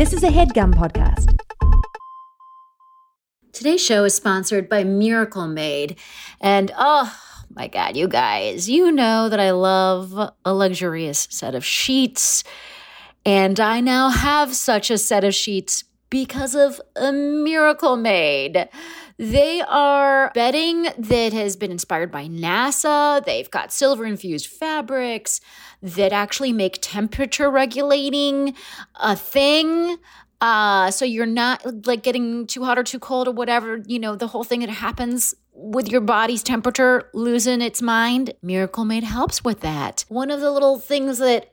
This is a headgum podcast. Today's show is sponsored by Miracle Made. And oh my God, you guys, you know that I love a luxurious set of sheets. And I now have such a set of sheets because of a Miracle Made. They are bedding that has been inspired by NASA. They've got silver infused fabrics that actually make temperature regulating a thing. Uh, so you're not like getting too hot or too cold or whatever, you know, the whole thing that happens with your body's temperature losing its mind. Miracle Made helps with that. One of the little things that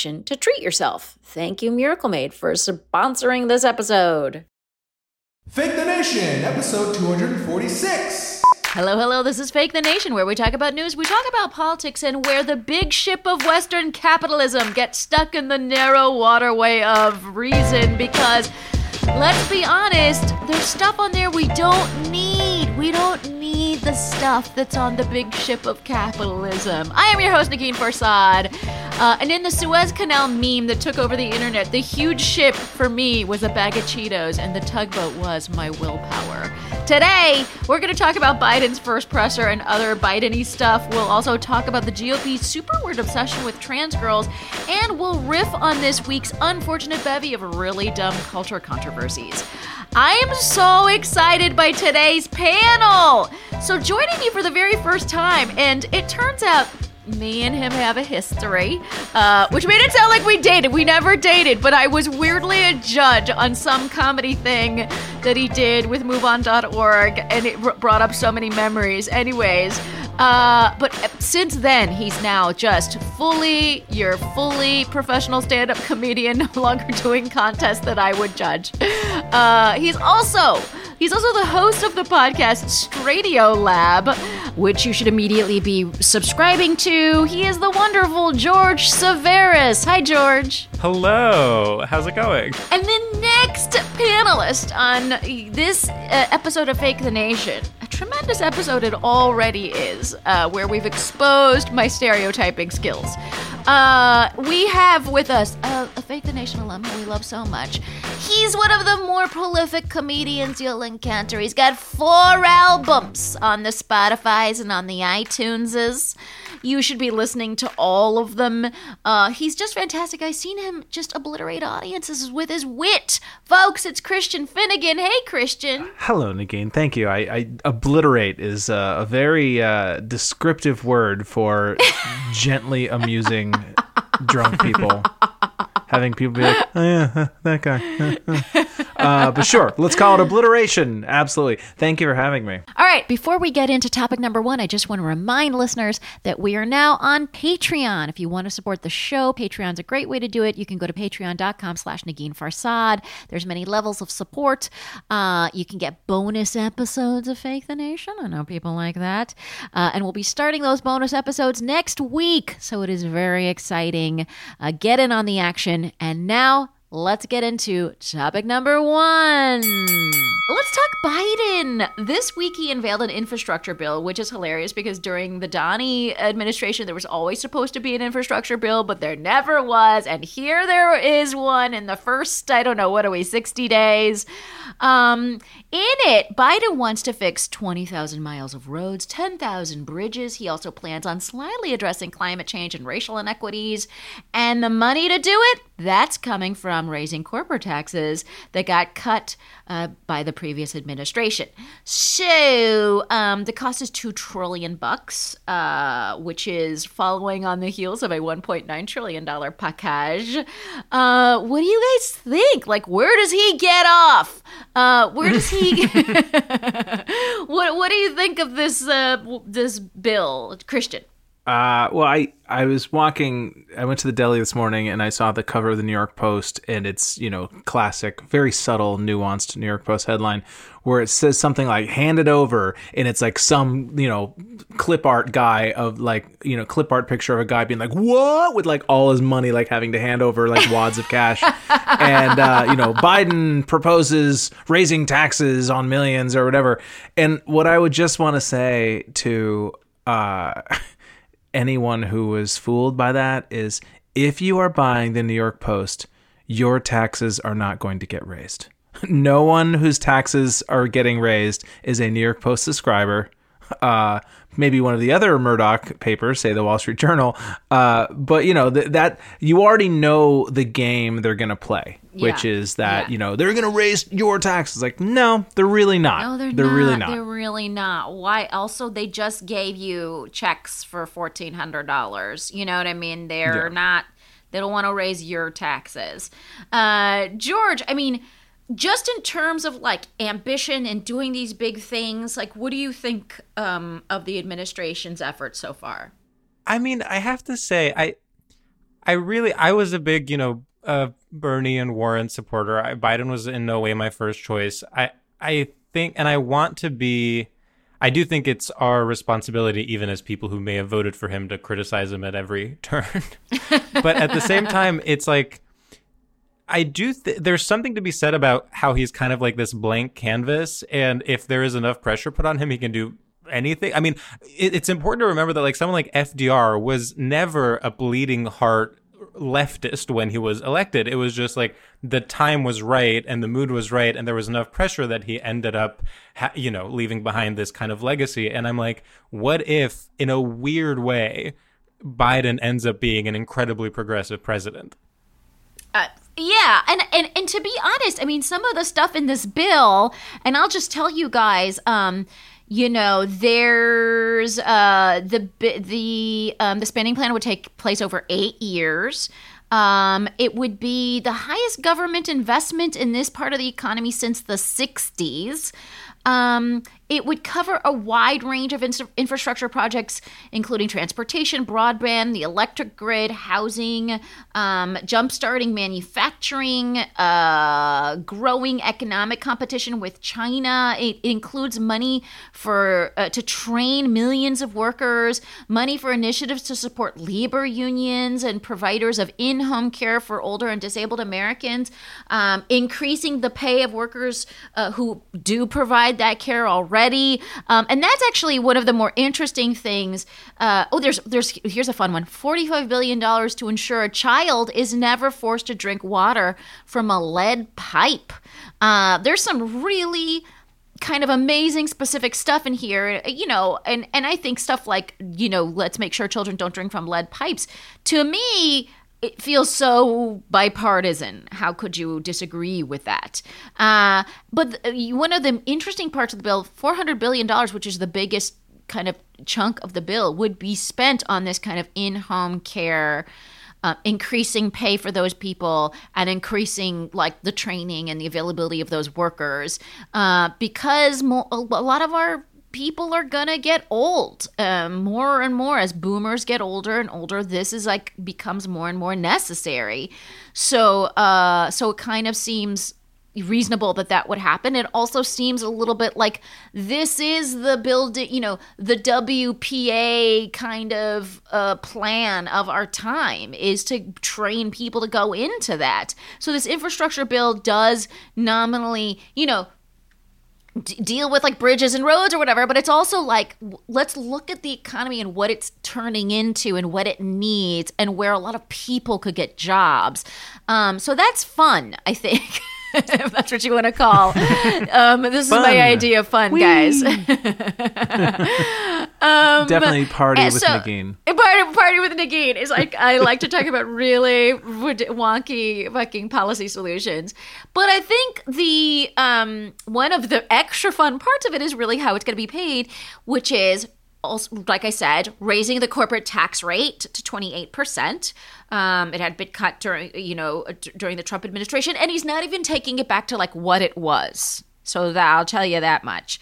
to treat yourself. Thank you, Miracle Made, for sponsoring this episode. Fake the Nation, episode 246. Hello, hello. This is Fake the Nation, where we talk about news, we talk about politics, and where the big ship of Western capitalism gets stuck in the narrow waterway of reason. Because, let's be honest, there's stuff on there we don't need. We don't need the stuff that's on the big ship of capitalism. I am your host, Negin Farsad. Uh, and in the Suez Canal meme that took over the internet, the huge ship for me was a bag of Cheetos, and the tugboat was my willpower. Today, we're going to talk about Biden's first presser and other Biden stuff. We'll also talk about the GOP's super weird obsession with trans girls, and we'll riff on this week's unfortunate bevy of really dumb culture controversies. I am so excited by today's panel! So, joining me for the very first time, and it turns out me and him have a history, uh, which made it sound like we dated. We never dated, but I was weirdly a judge on some comedy thing that he did with MoveOn.org, and it brought up so many memories. Anyways, uh, but since then, he's now just fully, you're fully professional stand up comedian, no longer doing contests that I would judge. Uh, he's also. He's also the host of the podcast Stradio Lab, which you should immediately be subscribing to. He is the wonderful George Civeris. Hi, George. Hello. How's it going? And the next panelist on this uh, episode of Fake the Nation, a tremendous episode it already is, uh, where we've exposed my stereotyping skills. Uh, we have with us a, a Fake the Nation alum who we love so much. He's one of the more prolific comedians you'll encounter. He's got four albums on the Spotify's and on the iTuneses. You should be listening to all of them. Uh, he's just fantastic. I've seen him just obliterate audiences with his wit. Folks, it's Christian Finnegan. Hey, Christian. Hello, Negin. Thank you. I, I obliterate is uh, a very uh, descriptive word for gently amusing drunk people. Having people be like, oh yeah, that guy. uh, but sure, let's call it obliteration. Absolutely. Thank you for having me. All right, before we get into topic number one, I just want to remind listeners that we are now on Patreon. If you want to support the show, Patreon's a great way to do it. You can go to patreon.com slash Negin Farsad. There's many levels of support. Uh, you can get bonus episodes of Fake the Nation. I know people like that. Uh, and we'll be starting those bonus episodes next week. So it is very exciting. Uh, get in on the action. And now let's get into topic number one. Let's talk Biden. This week he unveiled an infrastructure bill, which is hilarious because during the Donnie administration, there was always supposed to be an infrastructure bill, but there never was. And here there is one in the first, I don't know, what are we, 60 days? Um, in it, Biden wants to fix 20,000 miles of roads, 10,000 bridges. He also plans on slyly addressing climate change and racial inequities. And the money to do it, that's coming from raising corporate taxes that got cut uh, by the previous administration. So um, the cost is two trillion bucks, uh, which is following on the heels of a 1.9 trillion dollar package. Uh, what do you guys think? Like, where does he get off? Uh, where does he? what What do you think of this uh, this bill, Christian? Uh, well, I I was walking. I went to the deli this morning and I saw the cover of the New York Post, and it's you know classic, very subtle, nuanced New York Post headline where it says something like "hand it over," and it's like some you know clip art guy of like you know clip art picture of a guy being like what with like all his money like having to hand over like wads of cash, and uh, you know Biden proposes raising taxes on millions or whatever, and what I would just want to say to. Uh, anyone who was fooled by that is if you are buying the New York Post, your taxes are not going to get raised. No one whose taxes are getting raised is a New York Post subscriber. Uh, maybe one of the other Murdoch papers, say the Wall Street Journal. Uh, but you know th- that you already know the game they're going to play, which Yeah. is that Yeah. you know they're going to raise your taxes. Like, no, they're really not. No, they're, they're not. really not. They're really not. Why? Also, they just gave you checks for fourteen hundred dollars. You know what I mean? They're Yeah. not. They don't want to raise your taxes. Uh, George, I mean, just in terms of like ambition and doing these big things, like, what do you think um, of the administration's efforts so far? I mean, I have to say, I, I really, I was a big, you know, uh, Bernie and Warren supporter. I, Biden was in no way my first choice. I, I think, and I want to be. I do think it's our responsibility, even as people who may have voted for him, to criticize him at every turn. but at the same time, it's like I do. Th- there's something to be said about how he's kind of like this blank canvas, and if there is enough pressure put on him, he can do anything. I mean, it, it's important to remember that like someone like FDR was never a bleeding heart leftist when he was elected. It was just like the time was right and the mood was right, and there was enough pressure that he ended up, ha- you know, leaving behind this kind of legacy. And I'm like, what if, in a weird way, Biden ends up being an incredibly progressive president? Uh, yeah, and, and and to be honest, I mean, some of the stuff in this bill, and I'll just tell you guys, um, you know, there's uh the the um the spending plan would take place over eight years. Um, it would be the highest government investment in this part of the economy since the 60s. Um, it would cover a wide range of ins- infrastructure projects, including transportation, broadband, the electric grid, housing, um, jumpstarting manufacturing, uh, growing economic competition with China. It, includes money for uh, to train millions of workers, money for initiatives to support labor unions and providers of in-home care for older and disabled Americans, um, increasing the pay of workers uh, who do provide that care already. Um, and that's actually one of the more interesting things. Uh, oh, there's there's here's a fun one: forty-five billion dollars to ensure a child is never forced to drink water from a lead pipe. Uh, there's some really kind of amazing specific stuff in here you know and and i think stuff like you know let's make sure children don't drink from lead pipes to me it feels so bipartisan. How could you disagree with that? Uh, but th- one of the interesting parts of the bill, $400 billion, which is the biggest kind of chunk of the bill, would be spent on this kind of in home care. uh, increasing pay for those people and increasing like the training and the availability of those workers uh, because mo- a lot of our people are gonna get old um, more and more as boomers get older and older this is like becomes more and more necessary. So uh so it kind of seems reasonable that that would happen. It also seems a little bit like this is the building you know the wpa kind of uh, plan of our time is to train people to go into that. So this infrastructure bill does nominally you know d- deal with like bridges and roads or whatever but it's also like let's look at the economy and what it's turning into and what it needs and where a lot of people could get jobs. Um, so that's fun i think if that's what you want to call um, this Fun. is my idea of fun guys Definitely party and with so- Negin. Party, party with Negin is like I like to talk about really wonky fucking policy solutions, but I think the um one of the extra fun parts of it is really how it's going to be paid, which is also like I said, raising the corporate tax rate to twenty eight percent. Um, it had been cut during you know d- during the Trump administration, and he's not even taking it back to like what it was. So that I'll tell you that much.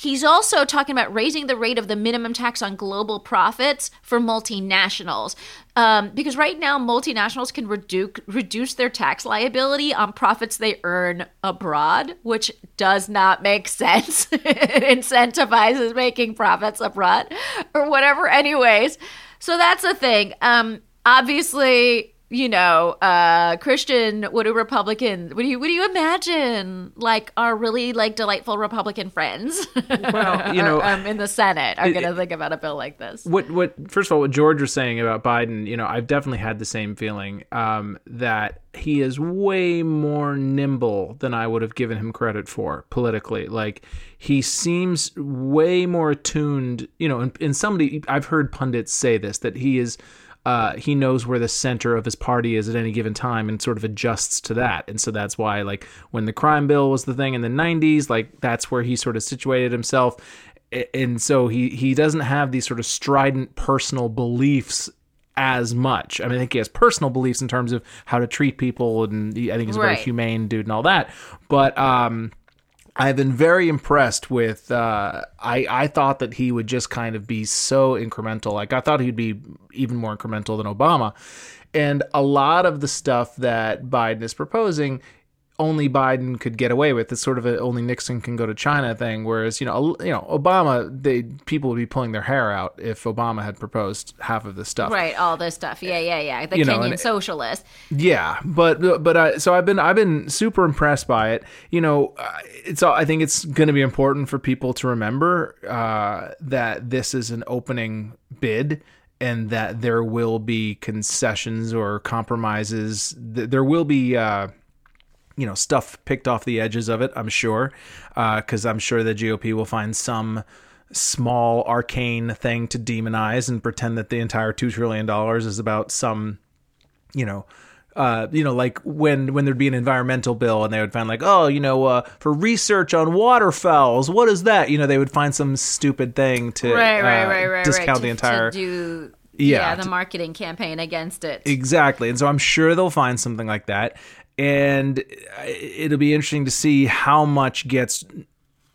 He's also talking about raising the rate of the minimum tax on global profits for multinationals. Um, because right now, multinationals can reduce, reduce their tax liability on profits they earn abroad, which does not make sense. it incentivizes making profits abroad or whatever, anyways. So that's a thing. Um, obviously, you know, uh, Christian, what do Republican, what do you, what do you imagine? Like our really like delightful Republican friends, Well, you know, um, in the Senate are going to think about a bill like this. what what first of all what george was saying about biden you know i've definitely had the same feeling um, that he is way more nimble than i would have given him credit for politically like he seems way more attuned you know and, and somebody i've heard pundits say this that he is uh, he knows where the center of his party is at any given time and sort of adjusts to that. And so that's why, like, when the crime bill was the thing in the 90s, like, that's where he sort of situated himself. And so he, he doesn't have these sort of strident personal beliefs as much. I mean, I think he has personal beliefs in terms of how to treat people, and he, I think he's a very humane dude and all that. But, um, I've been very impressed with. Uh, I I thought that he would just kind of be so incremental. Like I thought he'd be even more incremental than Obama, and a lot of the stuff that Biden is proposing. Only Biden could get away with. It's sort of a only Nixon can go to China thing. Whereas you know, you know, Obama, they people would be pulling their hair out if Obama had proposed half of this stuff. Right, all this stuff. Yeah, yeah, yeah. The You know, Kenyan and- socialist. Yeah, but but I so I've been I've been super impressed by it. You know, it's I think it's going to be important for people to remember uh, that this is an opening bid and that there will be concessions or compromises. There will be. Uh, you know stuff picked off the edges of it i'm sure because i'm sure the gop will find some small arcane thing to demonize and pretend that the entire $2 trillion is about some you know uh, you know, like when when there'd be an environmental bill and they would find like, oh, you know, uh, for research on waterfowls, what is that? You know, they would find some stupid thing to Right, right, uh, right, right. discount right. To- the entire do, Yeah, yeah, the marketing campaign against it. Exactly. And so I'm sure they'll find something like that. And it'll be interesting to see how much gets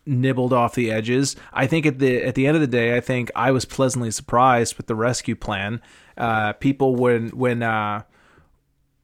nibbled off the edges. I think at the at the end of the day, I think I was pleasantly surprised with the rescue plan. Uh, people when when uh,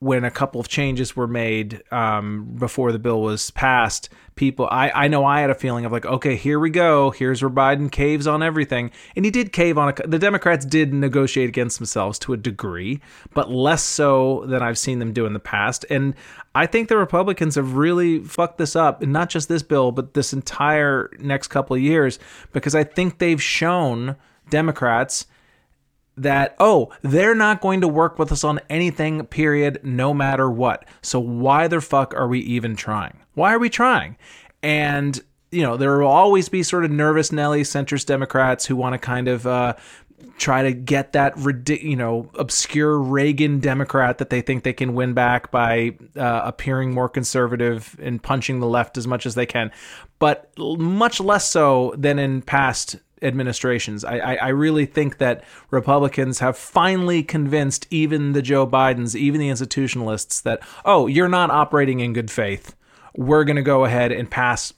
when a couple of changes were made um, before the bill was passed, people, I, I know I had a feeling of like, okay, here we go. Here's where Biden caves on everything. And he did cave on a, the Democrats did negotiate against themselves to a degree, but less so than I've seen them do in the past. And I think the Republicans have really fucked this up, and not just this bill, but this entire next couple of years, because I think they've shown Democrats that oh they're not going to work with us on anything period no matter what. So why the fuck are we even trying? Why are we trying? And you know there will always be sort of nervous nelly centrist democrats who want to kind of uh try to get that you know obscure reagan democrat that they think they can win back by uh, appearing more conservative and punching the left as much as they can. But much less so than in past administrations. I, I, I really think that Republicans have finally convinced even the Joe Bidens, even the institutionalists, that, oh, you're not operating in good faith. We're going to go ahead and pass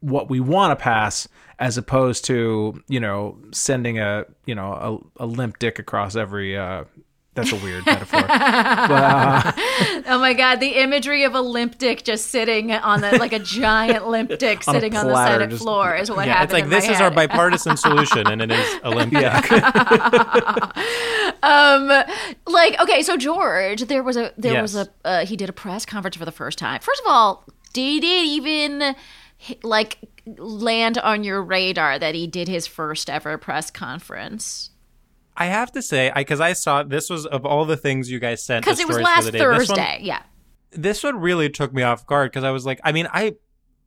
what we want to pass as opposed to, you know, sending a, you know, a, a limp dick across every uh, that's a weird metaphor. But, uh, oh my god, the imagery of a limp dick just sitting on the like a giant limp dick On a sitting on the platter, Senate just- floor is what Yeah, happened. it's like this is our bipartisan solution, and it is Olympic. um like okay so george there was a there was a uh, he did a press conference for the first time first of all did it even like land on your radar that he did his first ever press conference I have to say, because I, saw this was of all the things you guys sent because it was last day, this one- thursday yeah this one really took me off guard because I was like, I mean, I,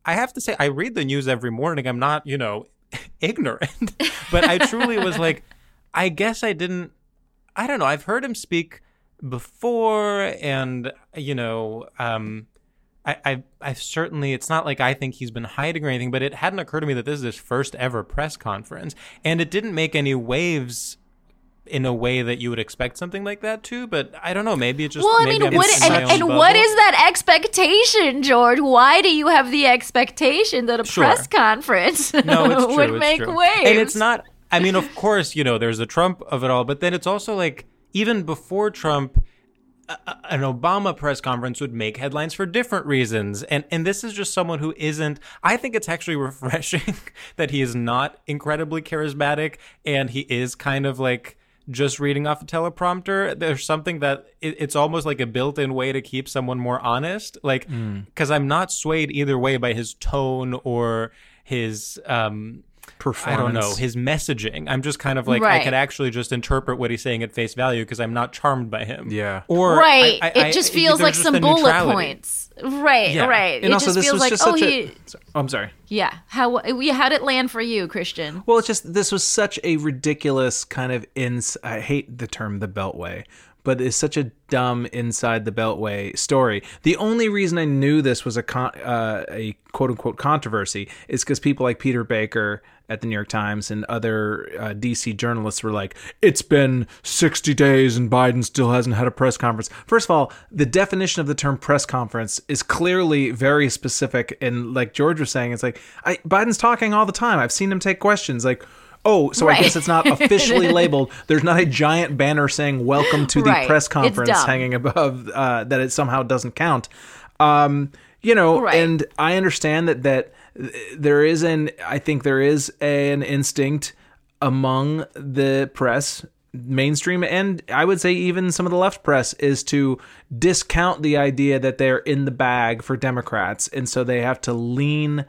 I have to say, I read the news every morning. I'm not, you know, ignorant, but I truly was like, I guess I didn't. I don't know. I've heard him speak before, and you know, um, I, I, I certainly. It's not like I think he's been hiding or anything, but it hadn't occurred to me that this is his first ever press conference, and it didn't make any waves. In a way that you would expect something like that to, but I don't know. Maybe it just. well i mean what my and, and what is that expectation george why do you have the expectation that a Sure. press conference No, it's true. would it's make true. waves And it's not. I mean, of course, you know, there's the Trump of it all, but then it's also like even before Trump, an Obama press conference would make headlines for different reasons, and and this is just someone who isn't. I think it's actually refreshing that he is not incredibly charismatic, and he is kind of like just reading off a teleprompter. There's something that it, it's almost like a built-in way to keep someone more honest, like because I'm not swayed either way by his tone or his um I don't know his messaging. I'm just kind of like I Right. could actually just interpret what he's saying at face value because I'm not charmed by him. Yeah. Or right I- I- it just I- feels like just some bullet neutrality. points right Yeah. right and it also just this feels was like just oh such he a. Oh, I'm sorry. Yeah. How yeah, how did it land for you, Christian? Well, it's just this was such a ridiculous kind of ins. I hate the term the Beltway, but it's such a dumb inside the Beltway story. The only reason I knew this was a con- uh, a quote unquote controversy is because people like Peter Baker at the New York Times and other uh, DC journalists were like, "It's been 60 days and Biden still hasn't had a press conference." First of all, the definition of the term press conference is clearly very specific, and like George was saying, it's like I, Biden's talking all the time. I've seen him take questions like. Oh, so I guess it's not officially labeled. There's not a giant banner saying "Welcome to the Right. press conference" hanging above uh, that. It somehow doesn't count. Um, you know, Right. and I understand that that there is an. I think there is an instinct among the press, mainstream, and I would say even some of the left press, is to discount the idea that they're in the bag for Democrats, and so they have to lean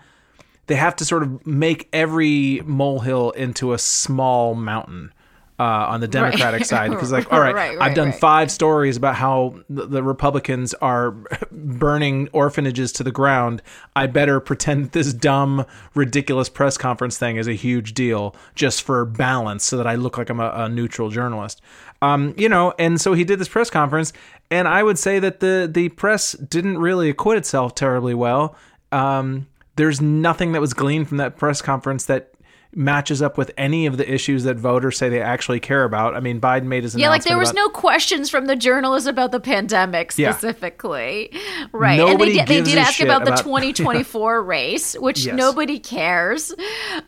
they have to sort of make every molehill into a small mountain uh, on the Democratic side because, like, all right, Right, I've done right. five stories about how the, the Republicans are burning orphanages to the ground. I better pretend this dumb, ridiculous press conference thing is a huge deal just for balance, so that I look like I'm a, a neutral journalist. Um, you know, and so he did this press conference, and I would say that the the press didn't really acquit itself terribly well. Um, there's nothing that was gleaned from that press conference that matches up with any of the issues that voters say they actually care about. I mean, Biden made his Yeah, like there was about- no questions from the journalists about the pandemic Yeah. specifically, right? Nobody and they did, they did ask about the about- 2024 race, which Yes. nobody cares.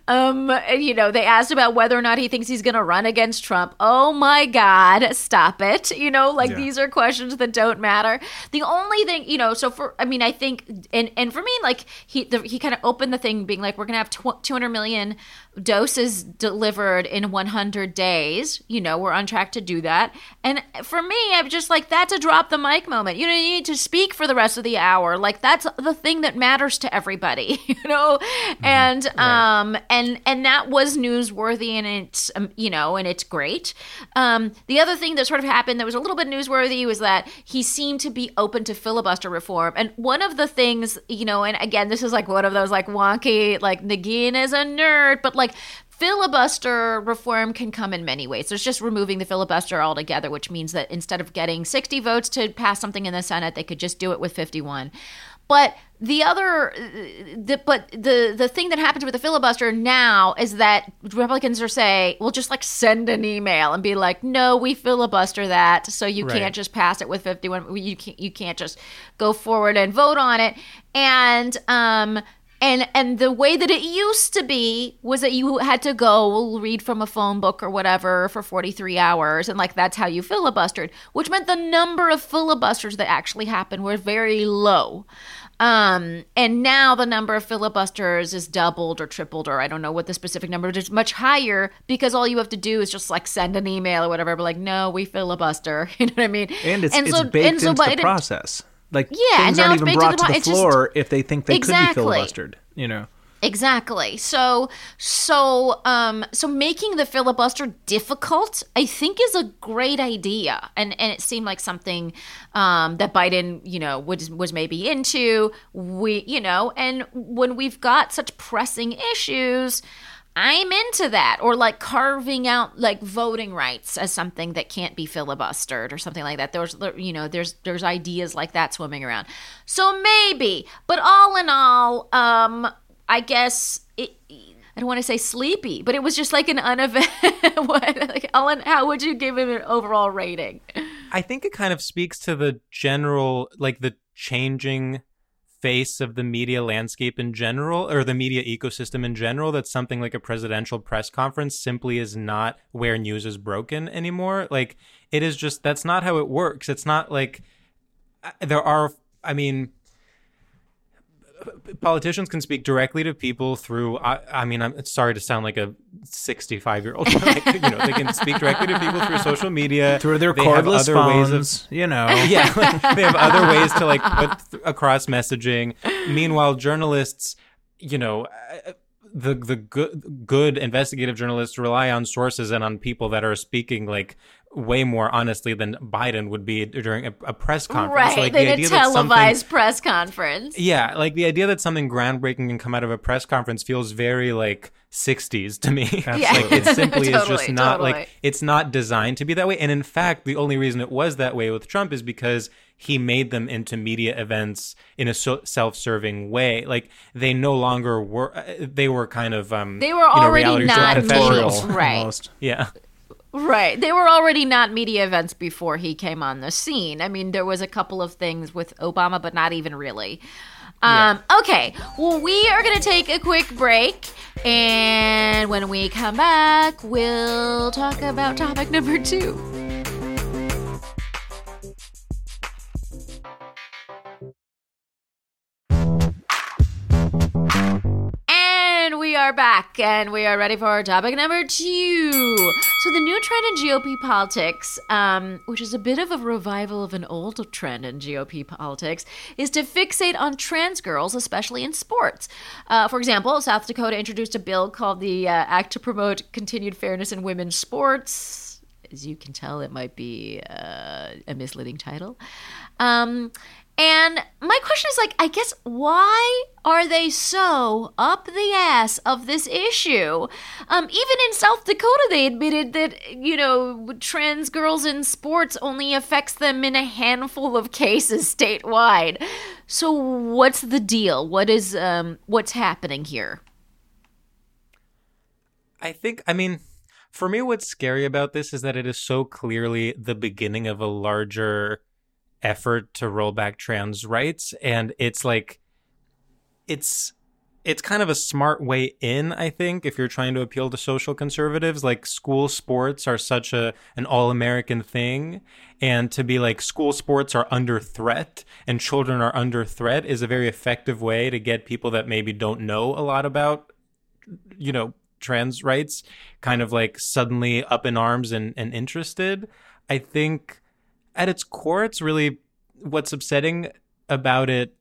Um, and, you know, they asked about whether or not he thinks he's going to run against Trump. Oh my God, stop it! You know, like Yeah. these are questions that don't matter. The only thing, you know, so for I mean, I think, and and for me, like he the, he kind of opened the thing being like, we're going to have tw- 200 million doses delivered in 100 days. You know, we're on track to do that. And for me, I'm just like, that's a drop the mic moment. You know, you need to speak for the rest of the hour. Like that's the thing that matters to everybody, you know? And, um, and, and that was newsworthy and it's, um, you know, and it's great. Um, the other thing that sort of happened that was a little bit newsworthy was that he seemed to be open to filibuster reform. And one of the things, you know, and again, this is like one of those like wonky, like Negin is a nerd, but like filibuster reform can come in many ways. There's just removing the filibuster altogether, which means that instead of getting 60 votes to pass something in the Senate, they could just do it with 51. But the other, the, but the the thing that happens with the filibuster now is that Republicans are say, well, just like send an email and be like, no, we filibuster that, so you Right. can't just pass it with fifty one. You can't you can't just go forward and vote on it. And um and and the way that it used to be was that you had to go read from a phone book or whatever for 43 hours and like that's how you filibustered which meant the number of filibusters that actually happened were very low um and now the number of filibusters is doubled or tripled or i don't know what the specific number is much higher because all you have to do is just like send an email or whatever but like no we filibuster you know what i mean and it's, it's so- baked and so into the process. Like Yeah, things aren't even brought to the the pro- it's just- floor if they think they Exactly. could be filibustered. You know, Exactly. So so um so making the filibuster difficult I think is a great idea. And and it seemed like something um that Biden, you know, was was maybe into. We, you know, and when we've got such pressing issues, I'm into that or like carving out like voting rights as something that can't be filibustered or something like that. There's you know there's there's ideas like that swimming around. So maybe, but all in all, um I guess it, I don't want to say sleepy, but it was just like an unevent. what, like, Ellen, how would you give it an overall rating? I think it kind of speaks to the general, like the changing face of the media landscape in general, or the media ecosystem in general, that something like a presidential press conference simply is not where news is broken anymore. Like, it is just, that's not how it works. It's not like uh, there are, I mean, politicians can speak directly to people through I, I mean i'm sorry to sound like a 65 year old like, you know they can speak directly to people through social media through their They have cordless other phones. ways of you know, yeah like, they have other ways to like put th- across messaging meanwhile journalists you know uh, the the good good investigative journalists rely on sources and on people that are speaking like way more honestly than Biden would be during a, a press conference right, like the did idea that televised press conference. yeah, like the idea that something groundbreaking can come out of a press conference feels very like 60s to me. Yeah. like it simply is just not totally. like it's not designed to be that way. And in fact, the only reason it was that way with Trump is because he made them into media events in a so- self-serving way. Like they no longer were uh, they were kind of um They were you know, already not media- Right. almost. Yeah. Right. They were already not media events before he came on the scene. I mean, there was a couple of things with Obama, but not even really. Um, Okay. Well, we are going to take a quick break. And when we come back, we'll talk about topic number two. And we are back, and we are ready for topic number two. So, the new trend in GOP politics, um, which is a bit of a revival of an old trend in GOP politics, is to fixate on trans girls, especially in sports. Uh, for example, South Dakota introduced a bill called the uh, Act to Promote Continued Fairness in Women's Sports. As you can tell, it might be uh, a misleading title. Um, and my question is like, I guess, why are they so up the ass of this issue? Um, even in South Dakota, they admitted that, you know, trans girls in sports only affects them in a handful of cases statewide. So what's the deal? What is, um, what's happening here? I think, I mean, for me, what's scary about this is that it is so clearly the beginning of a larger effort to roll back trans rights. And it's like, it's. It's kind of a smart way in, I think, if you're trying to appeal to social conservatives. Like school sports are such a an all American thing, and to be like school sports are under threat and children are under threat is a very effective way to get people that maybe don't know a lot about you know trans rights kind of like suddenly up in arms and, and interested i think at its core it's really what's upsetting about it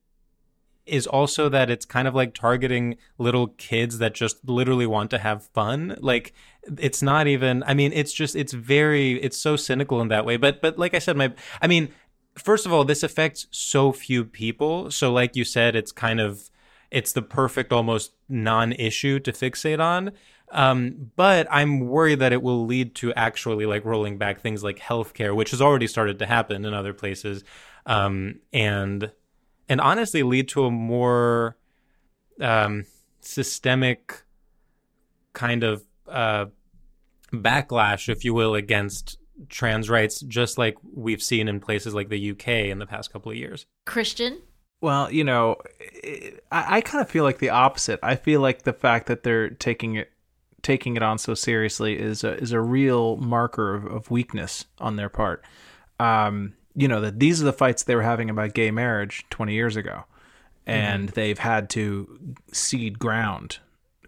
is also that it's kind of like targeting little kids that just literally want to have fun. Like it's not even i mean it's just it's very it's so cynical in that way. But but like i said my i mean first of all this affects so few people. So like you said it's kind of it's the perfect almost non-issue to fixate on um, but i'm worried that it will lead to actually like rolling back things like healthcare which has already started to happen in other places um, and and honestly lead to a more um, systemic kind of uh, backlash, if you will, against trans rights, just like we've seen in places like the UK in the past couple of years. Christian? Well, you know, I, I kind of feel like the opposite. I feel like the fact that they're taking it taking it on so seriously is a, is a real marker of, of weakness on their part. Um, you know that these are the fights they were having about gay marriage 20 years ago, and mm-hmm. they've had to cede ground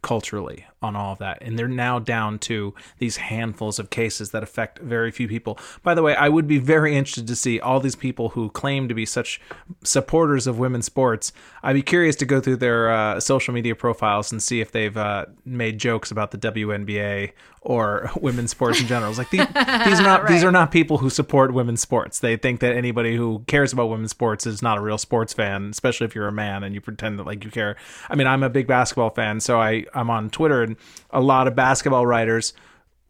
culturally on all of that. And they're now down to these handfuls of cases that affect very few people. By the way, I would be very interested to see all these people who claim to be such supporters of women's sports. I'd be curious to go through their uh, social media profiles and see if they've uh, made jokes about the WNBA or women's sports in general. It's like these, these are not right. these are not people who support women's sports. They think that anybody who cares about women's sports is not a real sports fan, especially if you're a man and you pretend that like you care. I mean, I'm a big basketball fan, so I I'm on Twitter and a lot of basketball writers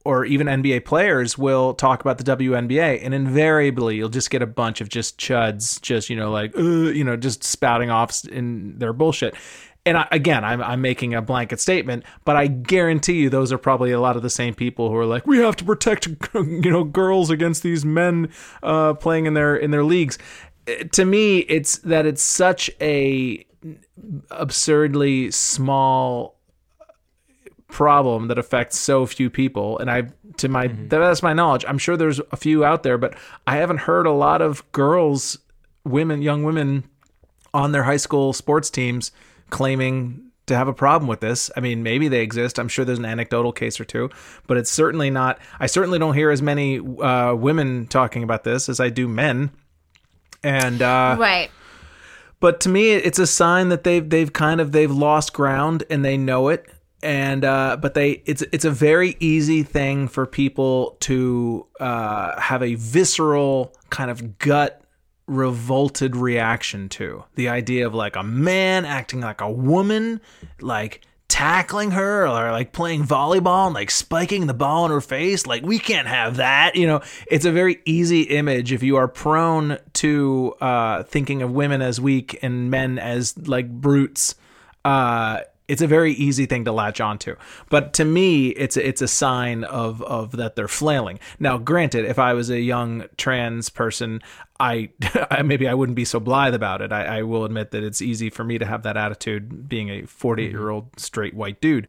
or even NBA players will talk about the WNBA, and invariably you'll just get a bunch of just chuds, just you know, like uh, you know, just spouting off in their bullshit. And I, again, I'm I'm making a blanket statement, but I guarantee you those are probably a lot of the same people who are like, we have to protect you know girls against these men uh, playing in their in their leagues. To me, it's that it's such a absurdly small problem that affects so few people and i to my mm-hmm. that's my knowledge i'm sure there's a few out there but i haven't heard a lot of girls women young women on their high school sports teams claiming to have a problem with this. I mean, maybe they exist. I'm sure there's an anecdotal case or two, but it's certainly not. I certainly don't hear as many uh, women talking about this as I do men. And uh, right. But to me, it's a sign that they've they've kind of they've lost ground and they know it, and uh, but they it's it's a very easy thing for people to uh, have a visceral kind of gut revolted reaction to. The idea of like a man acting like a woman like tackling her or like playing volleyball and like spiking the ball in her face like we can't have that you know? It's a very easy image if you are prone to uh thinking of women as weak and men as like brutes uh it's a very easy thing to latch onto. But to me, it's a, it's a sign of of that they're flailing. Now, granted, if I was a young trans person, I maybe I wouldn't be so blithe about it. I, I will admit that it's easy for me to have that attitude, being a 48 year old mm-hmm. straight white dude.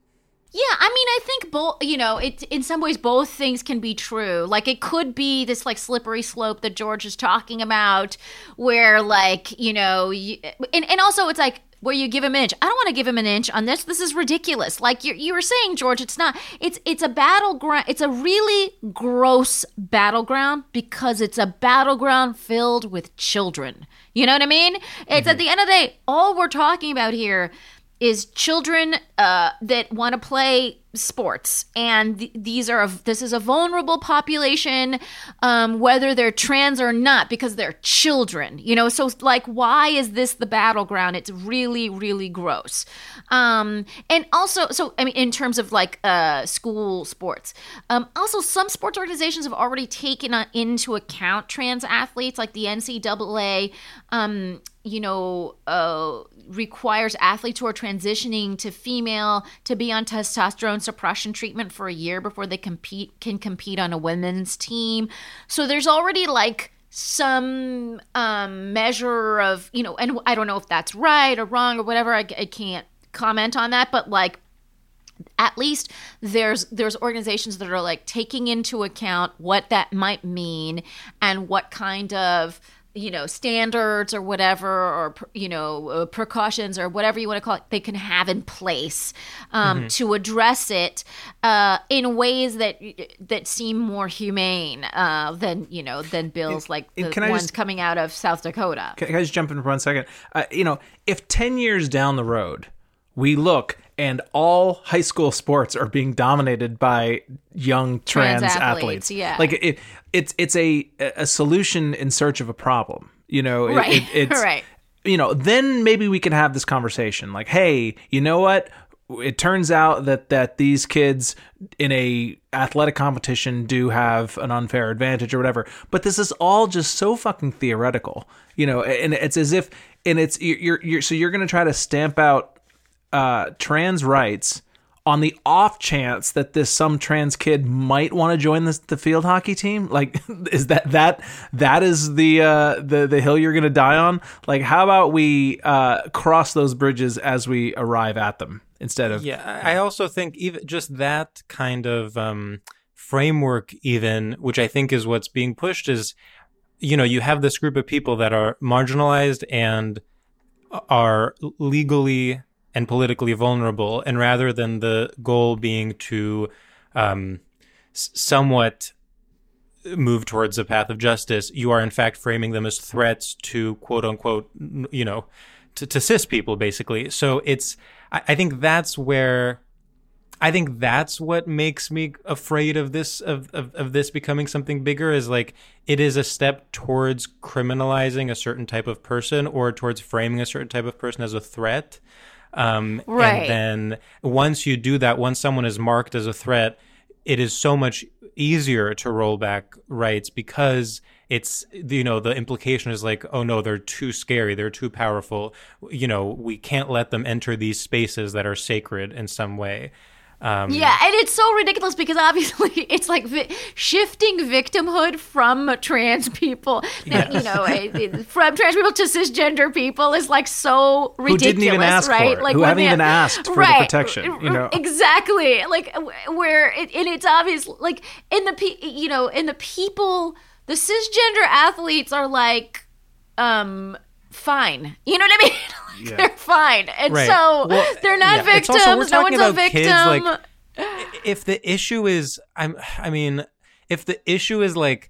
Yeah, I mean, I think both. You know, it in some ways both things can be true. Like it could be this like slippery slope that George is talking about, where like you know, you, and and also it's like where you give him an inch. I don't want to give him an inch on this. This is ridiculous. Like you you were saying, George, it's not. It's it's a battleground. It's a really gross battleground because it's a battleground filled with children. You know what I mean? It's mm-hmm. at the end of the day, all we're talking about here is children uh, that want to play sports. And th- these are a, this is a vulnerable population um, whether they're trans or not because they're children you know? So like why is this the battleground? It's really really gross. Um, and also so i mean in terms of like uh, school sports um, also some sports organizations have already taken uh, into account trans athletes like the ncaa um, you know, uh, requires athletes who are transitioning to female to be on testosterone suppression treatment for a year before they compete can compete on a women's team. So there's already like some um, measure of you know, and I don't know if that's right or wrong or whatever. I, I can't comment on that, but like at least there's there's organizations that are like taking into account what that might mean and what kind of you know standards or whatever or you know uh, precautions or whatever you want to call it they can have in place um, mm-hmm. to address it uh, in ways that that seem more humane uh, than you know than bills like the ones just, coming out of South Dakota. Can, I just jump in for one second? Uh, you know, if ten years down the road we look and all high school sports are being dominated by young trans, trans athletes, athletes. Yeah, like it, it's it's a a solution in search of a problem. You know, right? It, it's, right. You know, then maybe we can have this conversation. Like, hey, you know what? it turns out that that these kids in a athletic competition do have an unfair advantage or whatever but this is all just so fucking theoretical you know and it's as if and it's you're you're so you're going to try to stamp out uh trans rights on the off chance that this some trans kid might want to join this the field hockey team? Like is that that that is the uh the the hill you're gonna die on? Like how about we uh cross those bridges as we arrive at them instead of Yeah, I also think even just that kind of um, framework, even which I think is what's being pushed, is you know you have this group of people that are marginalized and are legally and politically vulnerable, and rather than the goal being to um, somewhat move towards a path of justice, you are in fact framing them as threats to quote unquote, you know, to, to cis people basically. So it's, I, I think that's where, I think that's what makes me afraid of this, of, of, of this becoming something bigger is like, it is a step towards criminalizing a certain type of person or towards framing a certain type of person as a threat. Um, Right. And then once you do that, once someone is marked as a threat, it is so much easier to roll back rights because it's you know the implication is like oh no they're too scary. They're too powerful. You know we can't let them enter these spaces that are sacred in some way um, Yeah, and it's so ridiculous because obviously it's like vi- shifting victimhood from trans people, that, you know, eh, from trans people to cisgender people is like so ridiculous, didn't even ask for right? it, Like who haven't even asked for the protection, you know? exactly. Like where, it, and it's obvious, like in the pe- you know, in the people, the cisgender athletes are like, um, fine. You know what I mean? Like, Yeah. They're fine, and Right. so Well, they're not yeah. It's victims. also- no one's a about kids, victim. like, if the issue is i'm i mean if the issue is like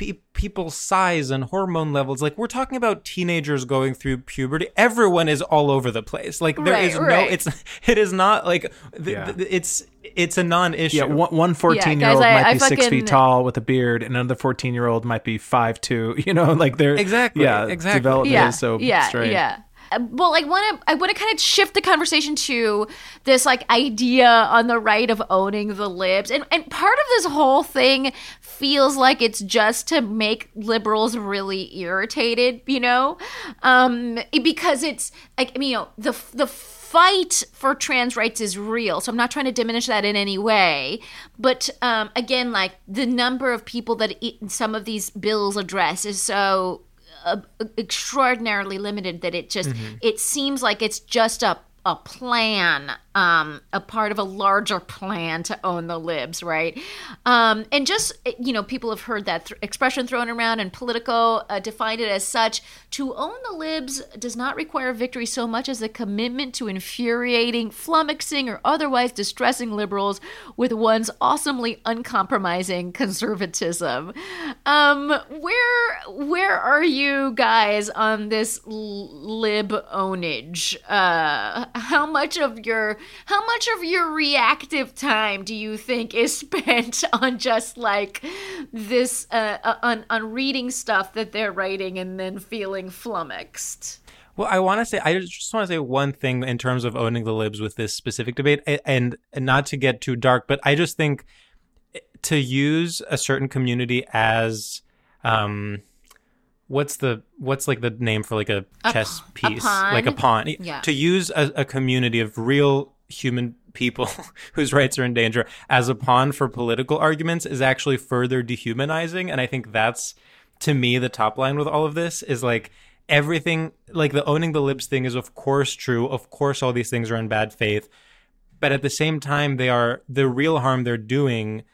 pe- people's size and hormone levels like we're talking about teenagers going through puberty everyone is all over the place like there Right, is no it's it is not like th- Yeah. th- it's it's a non-issue yeah one, one 14 year guys, old I- might I be six feet tall with a beard and another 14 year old might be five two you know like they're Exactly, yeah exactly. development yeah, is so yeah, strange yeah. Well, I want to. I want to kind of shift the conversation to this like idea on the right of owning the libs, and and part of this whole thing feels like it's just to make liberals really irritated, you know, um, because it's like I mean, you know, the the fight for trans rights is real. So I'm not trying to diminish that in any way. But um, again, like the number of people that it, some of these bills address is so uh, extraordinarily limited that it just it seems like it's just a a plan um a part of a larger plan to own the libs right? Um and just you know people have heard that th- expression thrown around and politico uh, defined it as such. To own the libs does not require victory so much as a commitment to infuriating flummoxing or otherwise distressing liberals with one's awesomely uncompromising conservatism. Um where where are you guys on this lib ownage? Uh how much of your how much of your reactive time do you think is spent on just like this uh uh, on on reading stuff that they're writing and then feeling flummoxed? Well, I want to say, I just want to say one thing in terms of owning the libs with this specific debate, and, and not to get too dark, but I just think to use a certain community as, um, what's the what's like the name for like a chess piece, pawn? like a pawn? Yeah. To use a, a community of real human people whose rights are in danger as a pawn for political arguments is actually further dehumanizing, and I think that's to me the top line with all of this is like everything like the owning the libs thing is of course true of course all these things are in bad faith but at the same time they are the real harm they're doing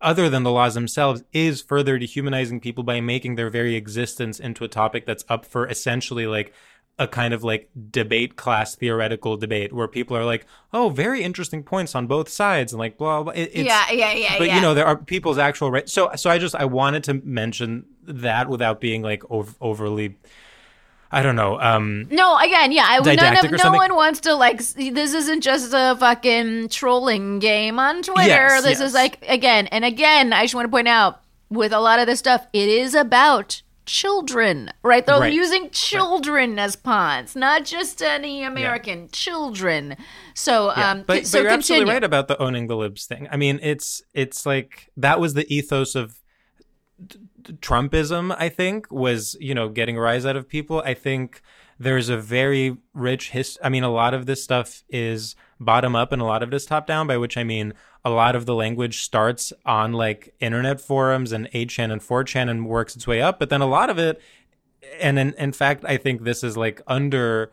other than the laws themselves is further dehumanizing people by making their very existence into a topic that's up for essentially like a kind of like debate class theoretical debate where people are like oh very interesting points on both sides and like blah blah it, it's, yeah yeah yeah but yeah. you know there are people's actual rights so so i just i wanted to mention that without being like ov- overly i don't know um No, again, yeah, I, none of, no one wants to like. This isn't just a fucking trolling game on Twitter. Yes, this yes. is like again and again. I just want to point out with a lot of this stuff, it is about children, right? They're Right. using children as pawns, not just any American children. So, Yeah, um, but, so but you're continue. absolutely right about the owning the libs thing. I mean, it's it's like that was the ethos of Trumpism. I think was you know getting a rise out of people. I think there's a very rich history. I mean, a lot of this stuff is bottom up, and a lot of it is top down. By which I mean a lot of the language starts on like internet forums and 8chan and 4chan and works its way up. But then a lot of it, and in, in fact, I think this is like under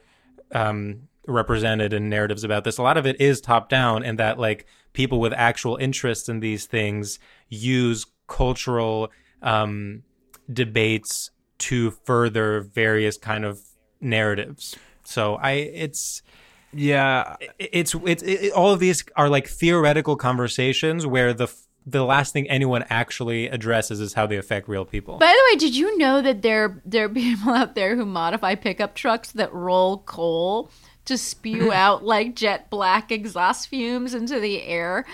um, represented in narratives about this. A lot of it is top down, and that like people with actual interests in these things use cultural um, debates to further various kind of narratives. So I, it's Yeah, it's it's it, all of these are like theoretical conversations where the the last thing anyone actually addresses is how they affect real people. By the way, did you know that there there are people out there who modify pickup trucks that roll coal to spew out like jet black exhaust fumes into the air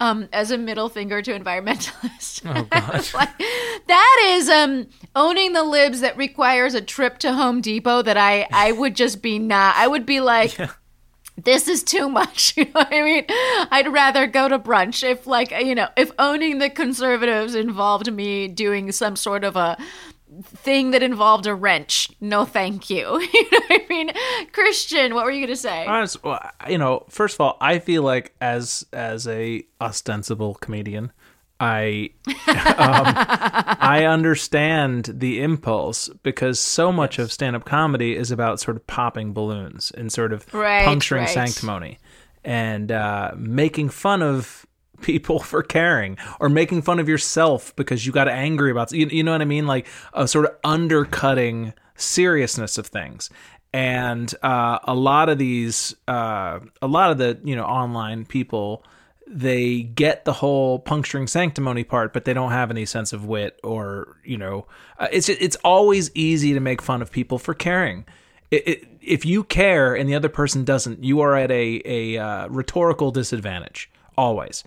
um, as a middle finger to environmentalists? Oh God, like, that is um, owning the libs that requires a trip to Home Depot. That I I would just be not. I would be like this is too much. You know what I mean? I'd rather go to brunch if, like, you know, if owning the conservatives involved me doing some sort of a thing that involved a wrench. No, thank you. you know what I mean? Christian, what were you going to say? Honest, well, you know, first of all, I feel like as as a ostensible comedian, I um, I understand the impulse because so much of stand up comedy is about sort of popping balloons and sort of Right, puncturing right. sanctimony and uh, making fun of people for caring or making fun of yourself because you got angry about you, you know what I mean? Like a sort of undercutting seriousness of things. And uh, a lot of these uh, a lot of the you know online people they get the whole puncturing sanctimony part but they don't have any sense of wit or you know uh, it's it's always easy to make fun of people for caring. It, it, if you care and the other person doesn't you are at a a uh, rhetorical disadvantage always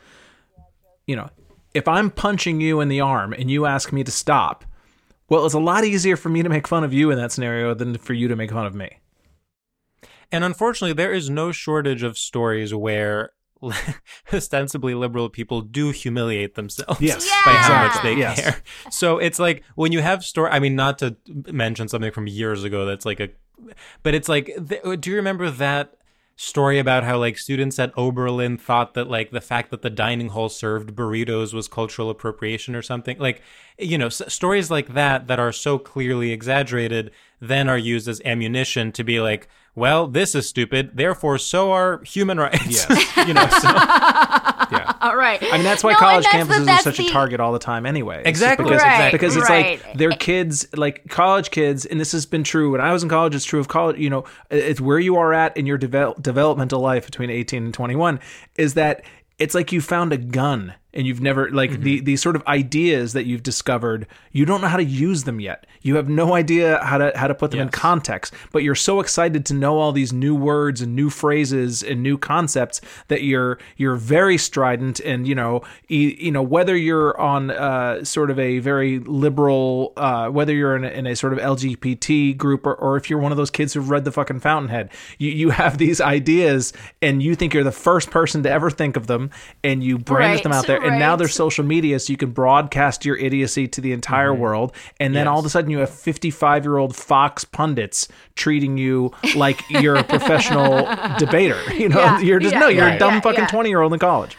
you know if i'm punching you in the arm and you ask me to stop well it's a lot easier for me to make fun of you in that scenario than for you to make fun of me And unfortunately, there is no shortage of stories where ostensibly liberal people do humiliate themselves Yes, by how Yeah. much they Yes. care. So it's like when you have story. I mean, not to mention something from years ago that's like a, but it's like, th- do you remember that? Story about how like students at Oberlin thought that like the fact that the dining hall served burritos was cultural appropriation or something. Like you know s- stories like that that are so clearly exaggerated then are used as ammunition to be like well this is stupid therefore so are human rights you know so yeah All right. I mean, that's why No, college and that's the- campuses are that's such a target all the time, anyway. Exactly, because, Right, because it's right. like their kids, like college kids, and this has been true when I was in college. It's true of college. You know, it's where you are at in your devel- developmental life between eighteen and twenty-one. Is that it's like you found a gun and you've never like Mm-hmm. the these sort of ideas that you've discovered. You don't know how to use them yet. You have no idea how to how to put them in context. But you're so excited to know all these new words and new phrases and new concepts that you're you're very strident and you know you, you know whether you're on uh, sort of a very liberal uh, whether you're in a, in a sort of LGBT group or, or if you're one of those kids who've read the fucking Fountainhead you you have these ideas and you think you're the first person to ever think of them and you brandish them out there and now right. there's social media so you can broadcast your idiocy to the entire mm-hmm. world and then all of a sudden you have 55 year old Fox pundits treating you like you're a professional debater you know? Yeah, you're just yeah, no you're yeah, a dumb yeah, fucking yeah. 20 year old in college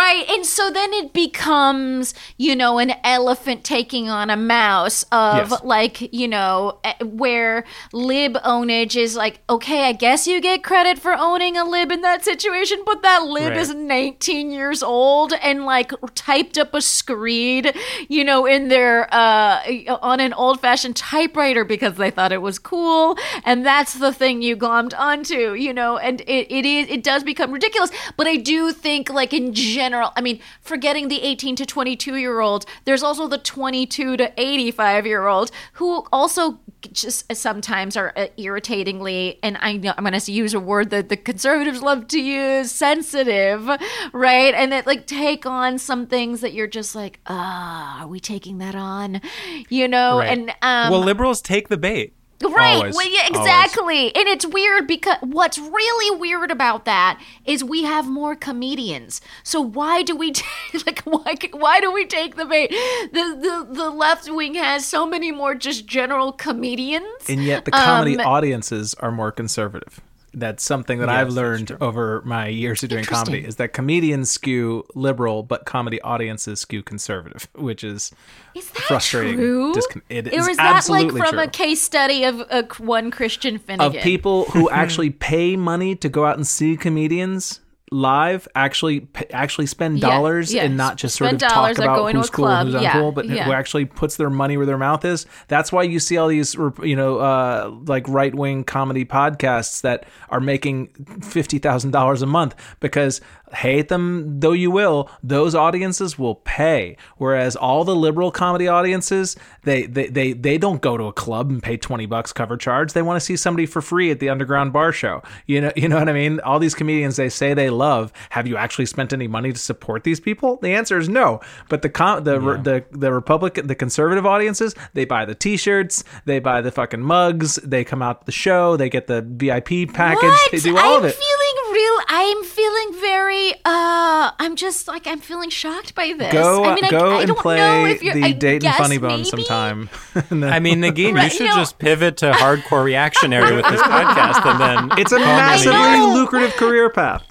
Right. And so then it becomes, you know, an elephant taking on a mouse of Yes. like, you know, eh, where lib ownage is like, okay, I guess you get credit for owning a lib in that situation, but that lib Right. is 19 years old and like typed up a screed, you know, in their, uh, on an old fashioned typewriter because they thought it was cool. And that's the thing you glommed onto, you know, and it, it is, it does become ridiculous. But I do think like in general, I mean, forgetting the 18 to 22 year old, there's also the 22 to 85 year old who also just sometimes are uh, irritatingly, and I know I'm going to use a word that the conservatives love to use, sensitive, right? And that like take on some things that you're just like, ah, are we taking that on? You know, Right. and um, well, liberals take the bait. Right. Always. Well, yeah, Always. exactly. And it's weird because what's really weird about that is we have more comedians. So why do we t- like why why do we take the bait? The the the left wing has so many more just general comedians. and yet the comedy Um, audiences are more conservative. That's something that I've learned over my years of doing comedy is that comedians skew liberal, but comedy audiences skew conservative, which is Is that frustrating. true? Discon- it or is is that like from a case study of one Christian Finnegan? of people who actually pay money to go out and see comedians live actually actually spend dollars yeah. and not just sort of talk about who's cool club, and who's yeah, uncool but yeah. who actually puts their money where their mouth is that's why you see all these you know uh, like right-wing comedy podcasts that are making $50,000 a month because hate them though you will those audiences will pay. Whereas all the liberal comedy audiences they they they, they don't go to a club and pay 20 bucks cover charge. They want to see somebody for free at the underground bar show. You know you know what i mean? All these comedians they say they love have you actually spent any money to support these people? The answer is no. But the com- the the the republican the conservative audiences they buy the t-shirts they buy the fucking mugs they come out to the show they get the vip package What? they do all I'm of it. feeling real. I'm feeling very. uh I'm just like I'm feeling shocked by this. Go, I mean, I, go I and don't know play if you're, the I Dayton guess Funny Bone maybe. sometime. And then- I mean, Negin, Right, you should no. just pivot to hardcore reactionary with this podcast, and then it's a massively lucrative career path.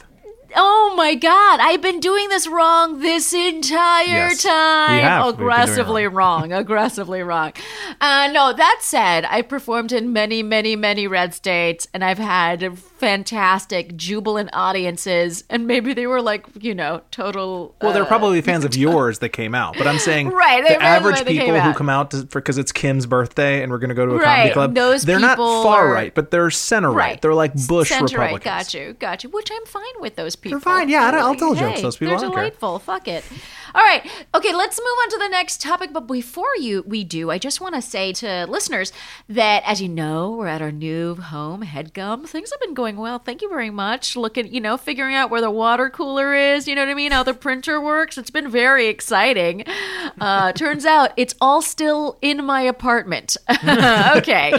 Oh my god, I've been doing this wrong this entire Yes, time. have. We've been doing it Aggressively wrong. Aggressively wrong. Uh, no, that said, I performed in many, many, many red states, and I've had fantastic, jubilant audiences, and maybe they were like, you know, total. Well, they're uh, probably fans of yours that came out, but I'm saying Right, the average people who come out because it's Kim's birthday and we're going to go to a Right, comedy club. those they're not far are- right, but they're center right. Right. They're like Bush Center right, Republicans. got you, got you. Which I'm fine with those people. fine, yeah, I'll tell jokes, hey, those people, They're I don't care. delightful. Fuck it. All right, okay. Let's move on to the next topic. But before you we do, I just want to say to listeners that, as you know, we're at our new home, Headgum. Things have been going well. Thank you very much. Looking, you know, figuring out where the water cooler is. You know what I mean? How the printer works. It's been very exciting. Uh, turns out it's all still in my apartment. okay.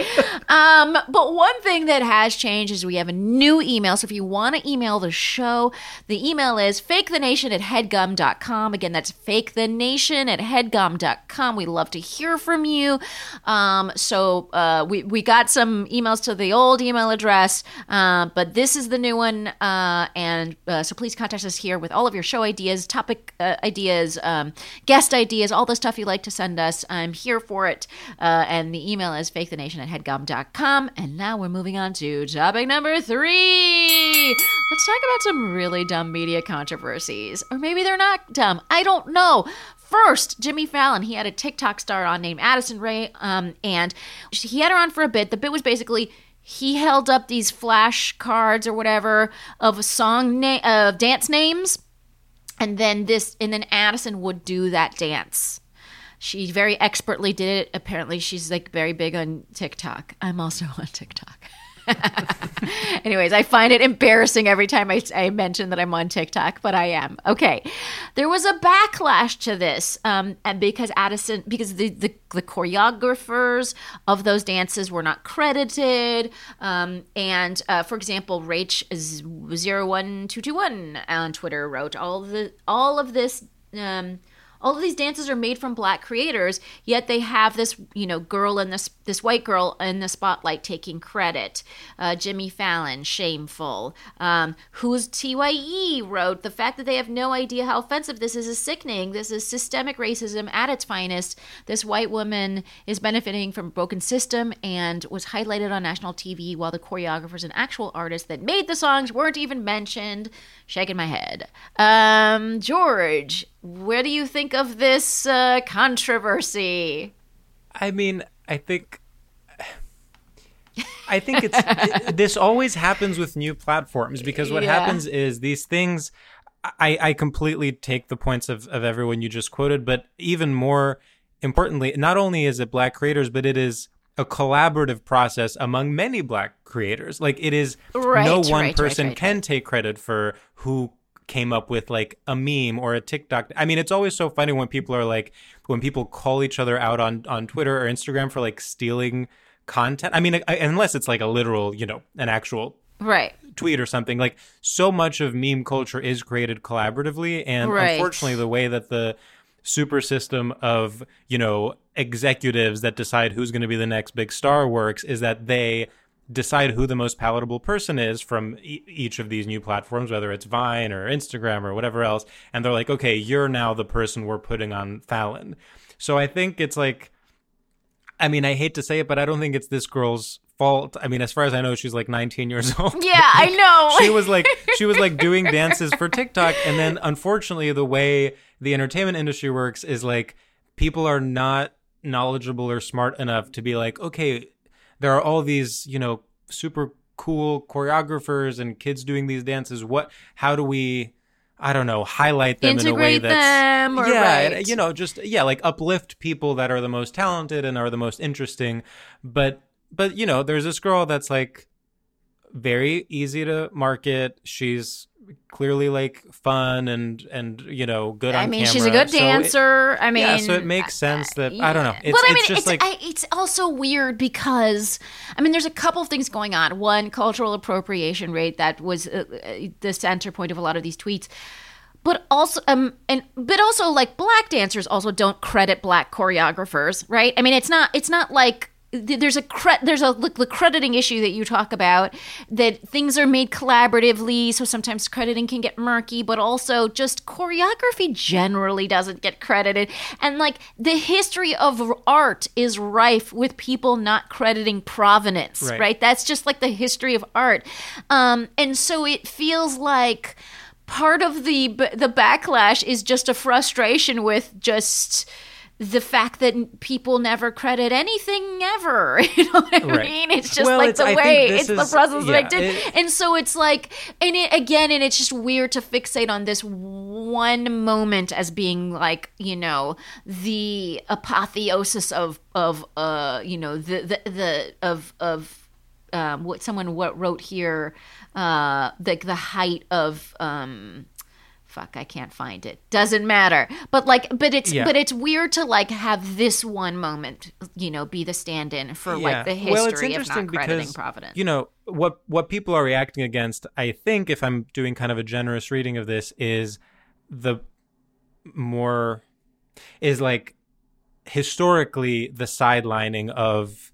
Um, but one thing that has changed is we have a new email. So if you want to email the show, the email is fakethenation at headgum.com. Again, that's fakethenation at headgum.com. We love to hear from you. Um, so uh, we, we got some emails to the old email address, uh, but this is the new one. Uh, and uh, so please contact us here with all of your show ideas, topic uh, ideas, um, guest ideas, all the stuff you like to send us. I'm here for it. Uh, and the email is fake the nation at headgum.com. And now we're moving on to topic number three. Let's talk about some really dumb media controversies. Or maybe they're not dumb. I don't know. First, Jimmy Fallon, he had a TikTok star on named Addison Rae, um, and he had her on for a bit. The bit was basically he held up these flash cards or whatever of a song na- of dance names, and then this, and then Addison would do that dance. She very expertly did it. Apparently, she's like very big on TikTok. I'm also on TikTok. Anyways, I find it embarrassing every time I, I mention that I'm on TikTok, but I am. Okay. There was a backlash to this um, and because Addison, because the, the, the choreographers of those dances were not credited. Um, and uh, for example, Rach01221 on Twitter wrote all the, all of this. Um, all of these dances are made from black creators yet they have this you know girl in this this white girl in the spotlight taking credit. Uh, jimmy fallon shameful. Um, who's tye wrote the fact that they have no idea how offensive this is is sickening. This is systemic racism at its finest. This white woman is benefiting from a broken system and was highlighted on national tv while the choreographers and actual artists that made the songs weren't even mentioned. Shaking my head. Um, george what do you think of this uh, controversy? I mean, I think. I think it's it- this always happens with new platforms because what Yeah. happens is these things I, I completely take the points of, of everyone you just quoted, but even more importantly, not only is it black creators, but it is a collaborative process among many black creators. Like it is Right, no one right, person right, can take credit for who came up with like a meme or a TikTok. I mean, it's always so funny when people are like when people call each other out on on Twitter or Instagram for like stealing content. I mean, unless it's like a literal, you know, an actual Right. tweet or something like so much of meme culture is created collaboratively and Right. unfortunately the way that the super system of you know executives that decide who's going to be the next big star works is that they decide who the most palatable person is from e- each of these new platforms whether it's vine or instagram or whatever else and they're like okay you're now the person we're putting on fallon so i think it's like I mean, I hate to say it, but I don't think it's this girl's fault. I mean, as far as I know, she's like 19 years old. Yeah, I know. she was like she was like doing dances for TikTok and then unfortunately the way the entertainment industry works is like people are not knowledgeable or smart enough to be like okay there are all these you know super cool choreographers and kids doing these dances what how do we I don't know highlight them in a way Integrate that's them, or yeah right. you know just yeah like uplift people that are the most talented and are the most interesting but but you know there's this girl that's like very easy to market she's clearly like fun and and you know good on I mean, camera. she's a good So it- dancer. I mean, yeah, so it makes sense that I don't know. It's, well, I mean, it's just it's, like I, it's also weird because I mean, there's a couple of things going on. One, cultural appropriation rate that was uh, uh, the center point of a lot of these tweets. But also, um, and but also, like black dancers also don't credit black choreographers, right? I mean, it's not, it's not like there's a cre- there's a the crediting issue that you talk about that things are made collaboratively, so sometimes crediting can get murky. But also, just choreography generally doesn't get credited, and like the history of art is rife with people not crediting provenance, Right. right? That's just like the history of art, um, and so it feels like part of the the backlash is just a frustration with just the fact that people never credit anything ever. You know what I Right. mean? It's just Well, like it's- the I way it's the is- process yeah, that I did. it- and so it's like, and it again, and it's just weird to fixate on this one moment as being like, you know, the apotheosis of of uh, you know, the the, the of of um, what someone what wrote here, uh, like the height of um, fuck, I can't find it. Doesn't matter. But like, but it's Yeah. but it's weird to like have this one moment, you know, be the stand-in for like the history well, it's of interesting not crediting because provenance. you know what what people are reacting against. I think if I'm doing kind of a generous reading of this, is the more is like historically the sidelining of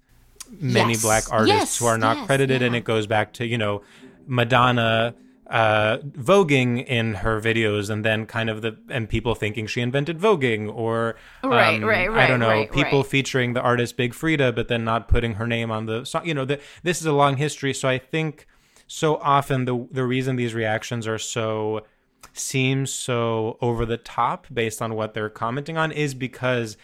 many Yes. black artists Yes, who are not yes, credited, and it goes back to you know Madonna uh voguing in her videos and then kind of the and people thinking she invented voguing or Right, right, right, i don't know right, people right. featuring the artist Big Freedia, but then not putting her name on the song. You know, the, this is a long history. So I think so often the the reason these reactions are so seem so over the top based on what they're commenting on is because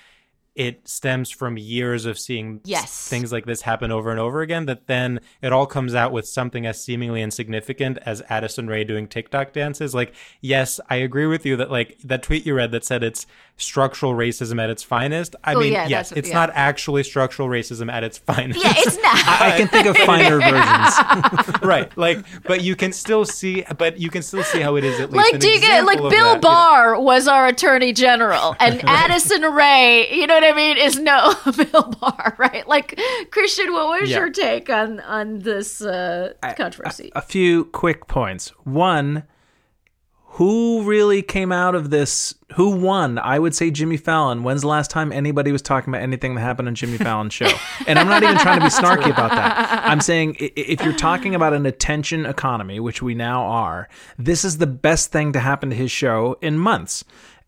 it stems from years of seeing Yes. things like this happen over and over again that then it all comes out with something as seemingly insignificant as Addison Rae doing TikTok dances like yes I agree with you that like that tweet you read that said it's structural racism at its finest I Oh, mean yeah, yes it's yeah. not actually structural racism at its finest yeah, it's not. I can think of finer versions. right like but you can still see but you can still see how it is at least like an do you get like Bill that, you know. Barr was our attorney general and Addison Rae, you know what I mean, is no Bill Barr, right? Like Christian, what was Yeah. your take on on this uh, controversy? a few quick points. One, who really came out of this? Who won? I would say Jimmy Fallon. When's the last time anybody was talking about anything that happened on Jimmy Fallon's show? And I'm not even trying to be snarky about that. I'm saying if you're talking about an attention economy, which we now are, this is the best thing to happen to his show in months.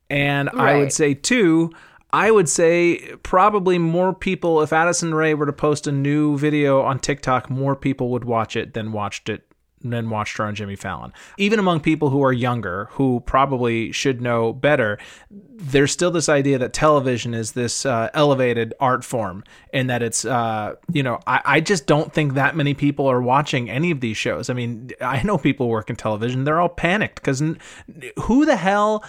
And I would say, too, I would say probably more people, if Addison Rae were to post a new video on TikTok, more people would watch it than watched it than watched her on Jimmy Fallon. Even among people who are younger, who probably should know better, there's still this idea that television is this uh, elevated art form and that it's, uh, you know, I, I just don't think that many people are watching any of these shows. I mean, I know people work in television, they're all panicked because who the hell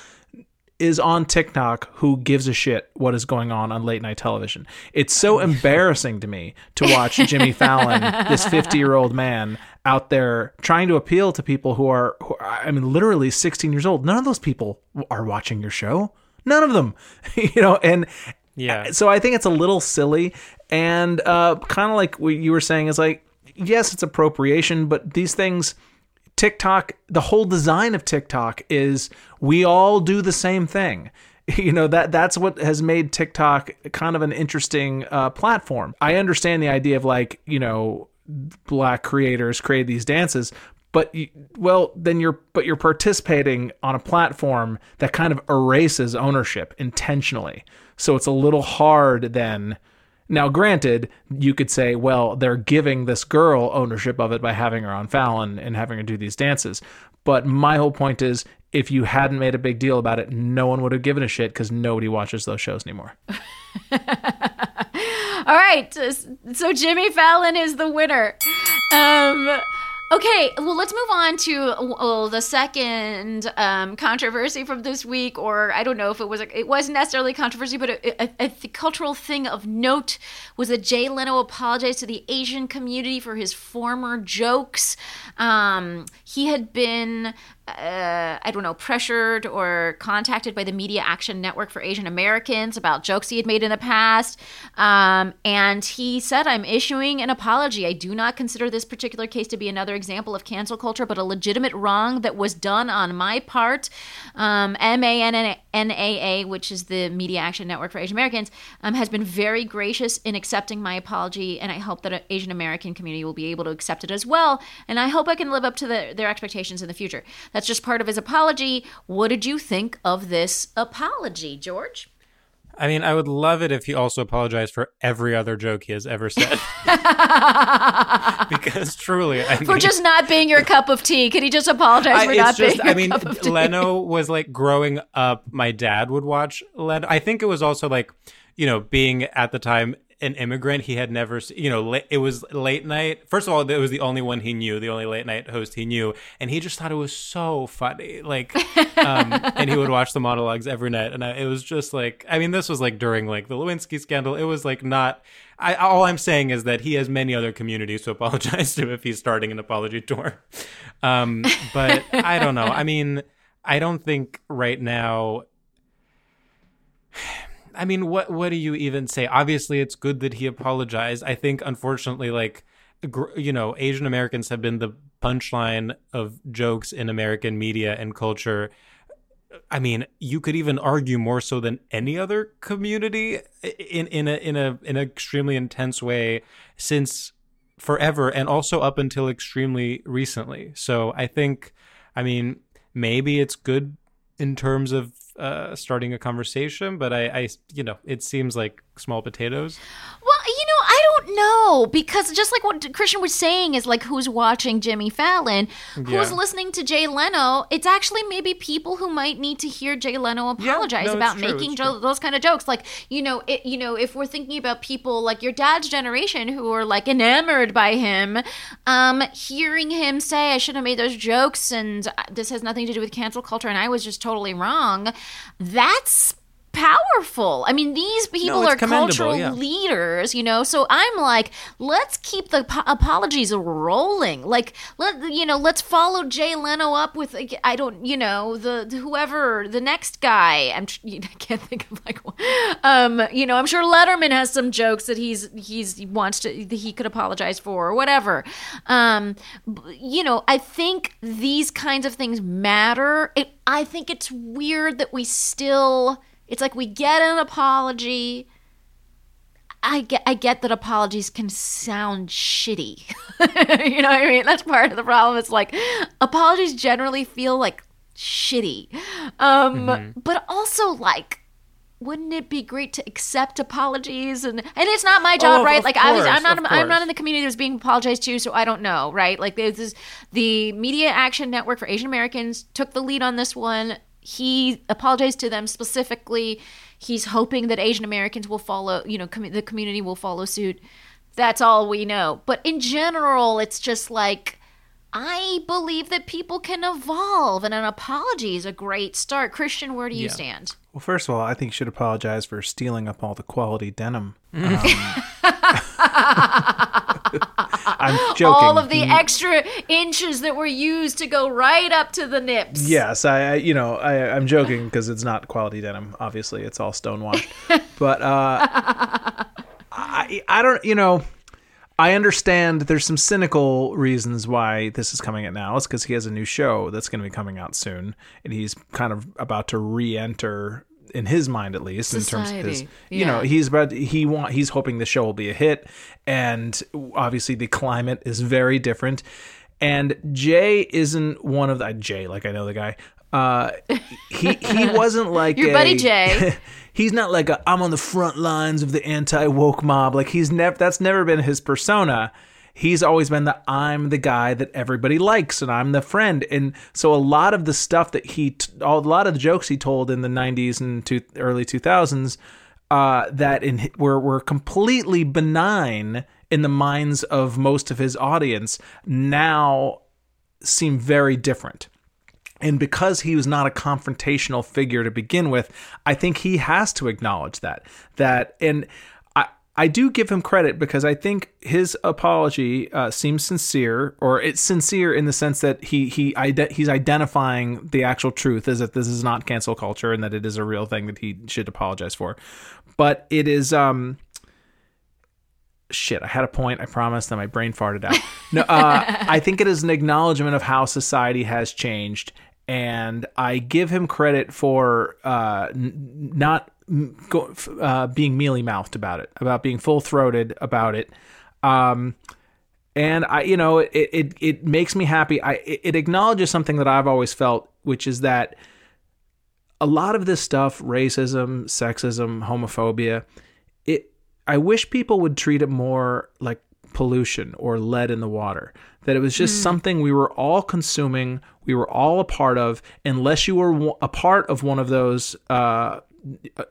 is on TikTok who gives a shit what is going on on late night television. It's so embarrassing to me to watch Jimmy Fallon, this 50 year old man, out there trying to appeal to people who are, who are, I mean, literally 16 years old. None of those people are watching your show. None of them, you know, and Yeah. so I think it's a little silly and uh, kind of like what you were saying is like, yes, it's appropriation, but these things, TikTok, the whole design of TikTok is we all do the same thing. You know that that's what has made TikTok kind of an interesting uh, platform. I understand the idea of like you know black creators create these dances, but you, well then you're but you're participating on a platform that kind of erases ownership intentionally. So it's a little hard then. Now, granted, you could say, well, they're giving this girl ownership of it by having her on Fallon and having her do these dances. But my whole point is, if you hadn't made a big deal about it, no one would have given a shit because nobody watches those shows anymore. All right, so Jimmy Fallon is the winner. Um, okay, well, let's move on to well, the second um, controversy from this week, or I don't know if it was a, it wasn't necessarily controversy, but a, a, a cultural thing of note was that Jay Leno apologized to the Asian community for his former jokes. Um, he had been uh, I don't know, pressured or contacted by the Media Action Network for Asian Americans about jokes he had made in the past. Um, and he said, I'm issuing an apology. I do not consider this particular case to be another example of cancel culture, but a legitimate wrong that was done on my part. Um, MANAA, which is the Media Action Network for Asian Americans, um, has been very gracious in accepting my apology. And I hope that an Asian American community will be able to accept it as well. And I hope I can live up to the, their expectations in the future. That's just part of his apology. What did you think of this apology, George? I mean, I would love it if he also apologized for every other joke he has ever said. because truly, I mean, For just not being your cup of tea. Could he just apologize I, for not just, being your I mean, cup of tea? Leno was like growing up. My dad would watch Leno. I think it was also like, you know, being at the time an immigrant, he had never, you know, it was late night. First of all, it was the only one he knew, the only late night host he knew, and he just thought it was so funny. Like, um, and he would watch the monologues every night, and I, it was just like, I mean, this was like during like the Lewinsky scandal. It was like not. I, all I'm saying is that he has many other communities to apologize to if he's starting an apology tour. Um, but I don't know. I mean, I don't think right now. I mean, what what do you even say? Obviously, it's good that he apologized. I think, unfortunately, like you know, Asian Americans have been the punchline of jokes in American media and culture. I mean, you could even argue more so than any other community in in a in a in an extremely intense way since forever and also up until extremely recently. So I think, I mean, maybe it's good in terms of uh, starting a conversation, but I, I, you know, it seems like small potatoes. Well, you know, I don't know because just like what Christian was saying is like who's watching Jimmy Fallon, who's Yeah. listening to Jay Leno. It's actually maybe people who might need to hear Jay Leno apologize no, about true, making jo- those kind of jokes. Like you know, it, you know, if we're thinking about people like your dad's generation who are like enamored by him, um, hearing him say, "I shouldn't have made those jokes," and uh, this has nothing to do with cancel culture, and I was just totally wrong. That's powerful. I mean, these people it's are cultural yeah. leaders, you know. So I'm like, let's keep the po- apologies rolling. Like, let you know, let's follow Jay Leno up with I don't, you know, the, the whoever the next guy. I'm tr- I can't think of like, um, you know, I'm sure Letterman has some jokes that he's he's he wants to he could apologize for or whatever. Um, you know, I think these kinds of things matter. It, I think it's weird that we still. It's like we get an apology. I get I get that apologies can sound shitty. you know what I mean? That's part of the problem. It's like apologies generally feel like shitty. Um but also like wouldn't it be great to accept apologies and and it's not my job of- right like i was i'm not I'm not in the community that's being apologized to so I don't know right like this is the Media Action Network for Asian Americans took the lead on this one he apologized to them specifically he's hoping that Asian Americans will follow you know com- the community will follow suit that's all we know but in general it's just like I believe that people can evolve, and an apology is a great start. Christian, where do you Yeah. stand? Well, first of all, I think you should apologize for stealing up all the quality denim. Um, I'm joking. All of the extra inches that were used to go right up to the nips. Yes, I, I you know I, I'm joking because it's not quality denim. Obviously, it's all stonewashed. but uh, I I don't you know I understand there's some cynical reasons why this is coming out now. It's because he has a new show that's going to be coming out soon, and he's kind of about to re-enter in his mind at least in terms of his Society. you know he's about he want he's hoping the show will be a hit. And obviously the climate is very different. And jay isn't one of the jay like i know the guy. Uh he he wasn't like Your a- buddy Jay. he's not like a, i'm on the front lines of the anti-woke mob. Like he's never that's never been his persona he's always been the i'm the guy that everybody likes and i'm the friend and so a lot of the stuff that he a lot of the jokes he told in the 90s and two, early 2000s uh, that in were were completely benign in the minds of most of his audience now seem very different and because he was not a confrontational figure to begin with, I think he has to acknowledge that. That and I do give him credit because I think his apology uh, seems sincere, or it's sincere in the sense that he he ide- he's identifying the actual truth is that this is not cancel culture and that it is a real thing that he should apologize for. But it is um shit i had a point i promised and my brain farted out no uh, i think it is an acknowledgement of how society has changed and i give him credit for uh, n- not go, uh, being mealy mouthed about it about being full throated about it um, and I, you know, it it, it makes me happy. I it acknowledges something that I've always felt, which is that a lot of this stuff, racism, sexism, homophobia, it I wish people would treat it more like pollution or lead in the water. That it was just something we were all consuming, we were all a part of. Unless you were a part of one of those uh,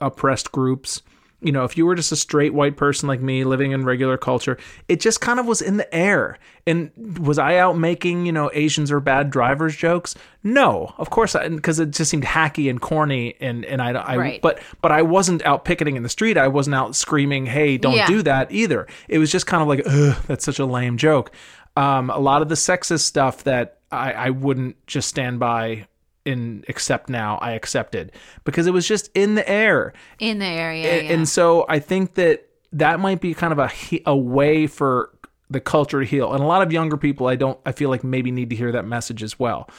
oppressed groups, you know, if you were just a straight white person like me living in regular culture, it just kind of was in the air. And was I out making, you know, Asians are bad drivers jokes? No, of course, because it just seemed hacky and corny. And and I, I Right. but but I wasn't out picketing in the street. I wasn't out screaming, "Hey, don't Yeah. do that!" Either. It was just kind of like, "Ugh, that's such a lame joke." Um, a lot of the sexist stuff that I, I wouldn't just stand by and accept now, I accepted because it was just in the air. In the area. And, yeah. and so I think that that might be kind of a a way for the culture to heal. And a lot of younger people, I don't, I feel like maybe need to hear that message as well,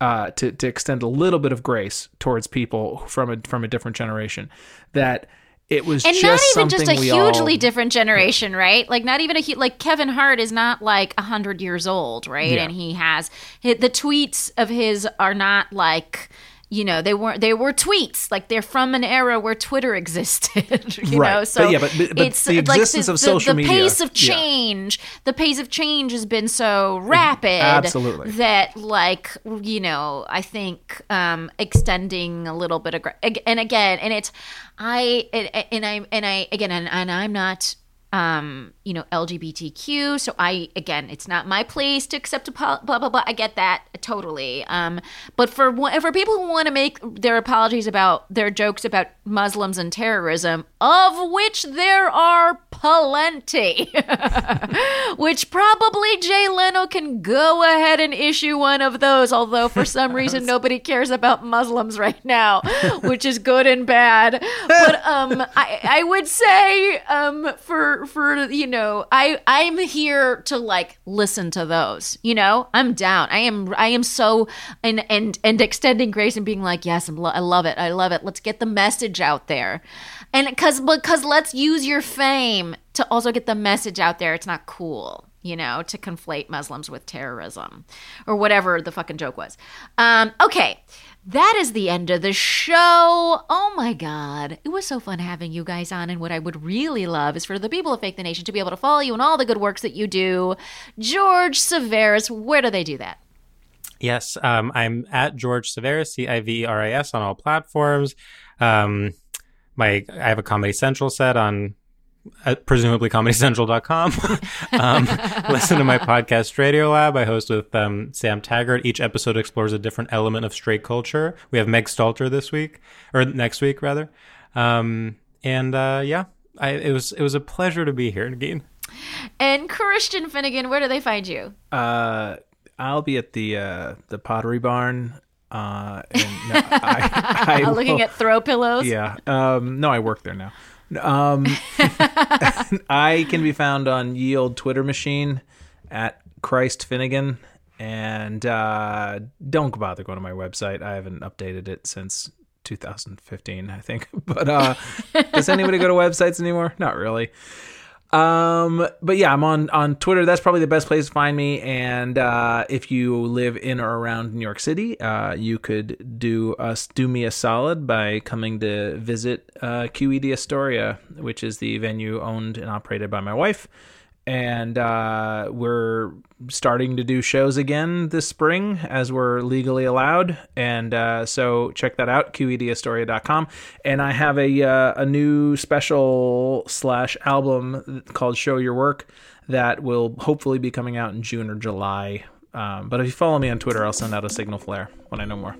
uh, to to extend a little bit of grace towards people from a from a different generation. That it was and just not even just a hugely all, different generation, right? Like not even a hu- like Kevin Hart is not like a hundred years old, right? Yeah. And he has the tweets of his are not like you know they weren't they were tweets like they're from an era where Twitter existed, you Right. know. But So yeah, but- but- but it's the like existence of social the media, pace of yeah. change, the pace of change has been so rapid, Absolutely. that like you know i think um extending a little bit of and again and it's i and, and i and i again and, and i'm not um you know lgbtq so i again it's not my place to accept a blah blah blah. I get that totally. Um but for for people who want to make their apologies about their jokes about muslims and terrorism of which there are plenty which probably Jay Leno can go ahead and issue one of those, although for some reason nobody cares about Muslims right now, which is good and bad. But um, I, I would say um, for for you know, I I'm here to like listen to those. You know, I'm down. I am I am so and and and extending grace and being like, yes, lo- I love it. I love it. Let's get the message out there. And because because let's use your fame to also get the message out there. It's not cool, you know, to conflate Muslims with terrorism or whatever the fucking joke was. Um, okay, that is the end of the show. Oh my god, it was so fun having you guys on. And what I would really love is for the people of Fake the Nation to be able to follow you and all the good works that you do. George Civeris, where do they do that? Yes, um, I'm at George Civeris, C I V E R I S, on all platforms. Um, my I have a Comedy Central set on at presumably comedycentral.com. um, listen to my podcast StraightioLab. I host with um, Sam Taggart. Each episode explores a different element of straight culture. We have Meg Stalter this week, or next week rather. Um, and uh, yeah, I, it was it was a pleasure to be here, Negin. And Christian Finnegan, where do they find you? Uh, I'll be at the uh, the Pottery Barn. Uh, and no, I, I Looking will- at throw pillows. Yeah. Um, no, I work there now. Um, I can be found on Ye Old Twitter machine at Christ Finnegan. And uh, don't bother going to my website. I haven't updated it since 2015, I think. But uh, does anybody go to websites anymore? Not really. Um, but yeah, I'm on on Twitter. That's probably the best place to find me. And uh, if you live in or around New York City, uh, you could do us do me a solid by coming to visit uh, QED Astoria, which is the venue owned and operated by my wife. And uh, we're starting to do shows again this spring as we're legally allowed. And uh, so check that out, QEDAstoria.com. And I have a, uh, a new special slash album called Show Your Work that will hopefully be coming out in June or July. Um, but if you follow me on Twitter, I'll send out a signal flare when I know more.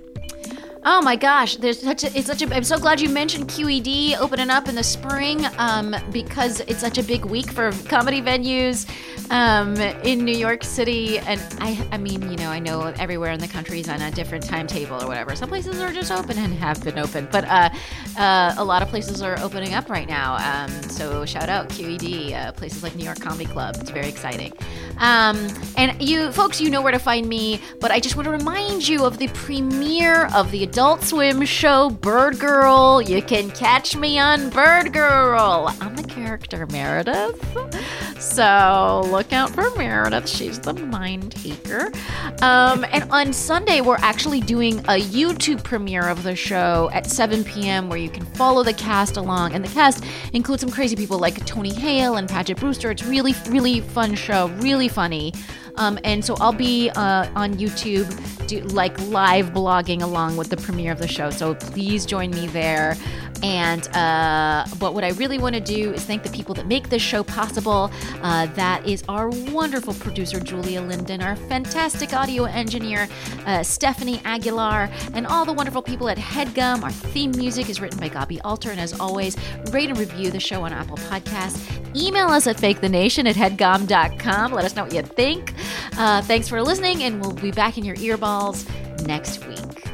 Oh my gosh, there's such a, it's such a I'm so glad you mentioned QED opening up in the spring um, because it's such a big week for comedy venues um, in New York City and I I mean, you know, I know everywhere in the country is on a different timetable or whatever. Some places are just open and have been open, but uh, uh, a lot of places are opening up right now. Um, so shout out QED, uh, places like New York Comedy Club. It's very exciting. Um, and you folks, you know where to find me, but I just want to remind you of the premiere of the Adult Swim show Bird Girl. You can catch me on Bird Girl. I'm the character Meredith. So look out for Meredith. She's the mind taker. Um, and on Sunday, we're actually doing a YouTube premiere of the show at 7 p.m. where you can follow the cast along. And the cast includes some crazy people like Tony Hale and Paget Brewster. It's really, really fun show, really funny. Um, and so I'll be uh, on YouTube, do, like live blogging along with the premiere of the show. So please join me there. And uh, but what I really want to do is thank the people that make this show possible. Uh, that is our wonderful producer Julia Linden, our fantastic audio engineer uh, Stephanie Aguilar, and all the wonderful people at Headgum. Our theme music is written by Gabi Alter, and as always, rate and review the show on Apple Podcasts. Email us at fakethenation at headgum.com. Let us know what you think. Uh, thanks for listening, and we'll be back in your earballs next week.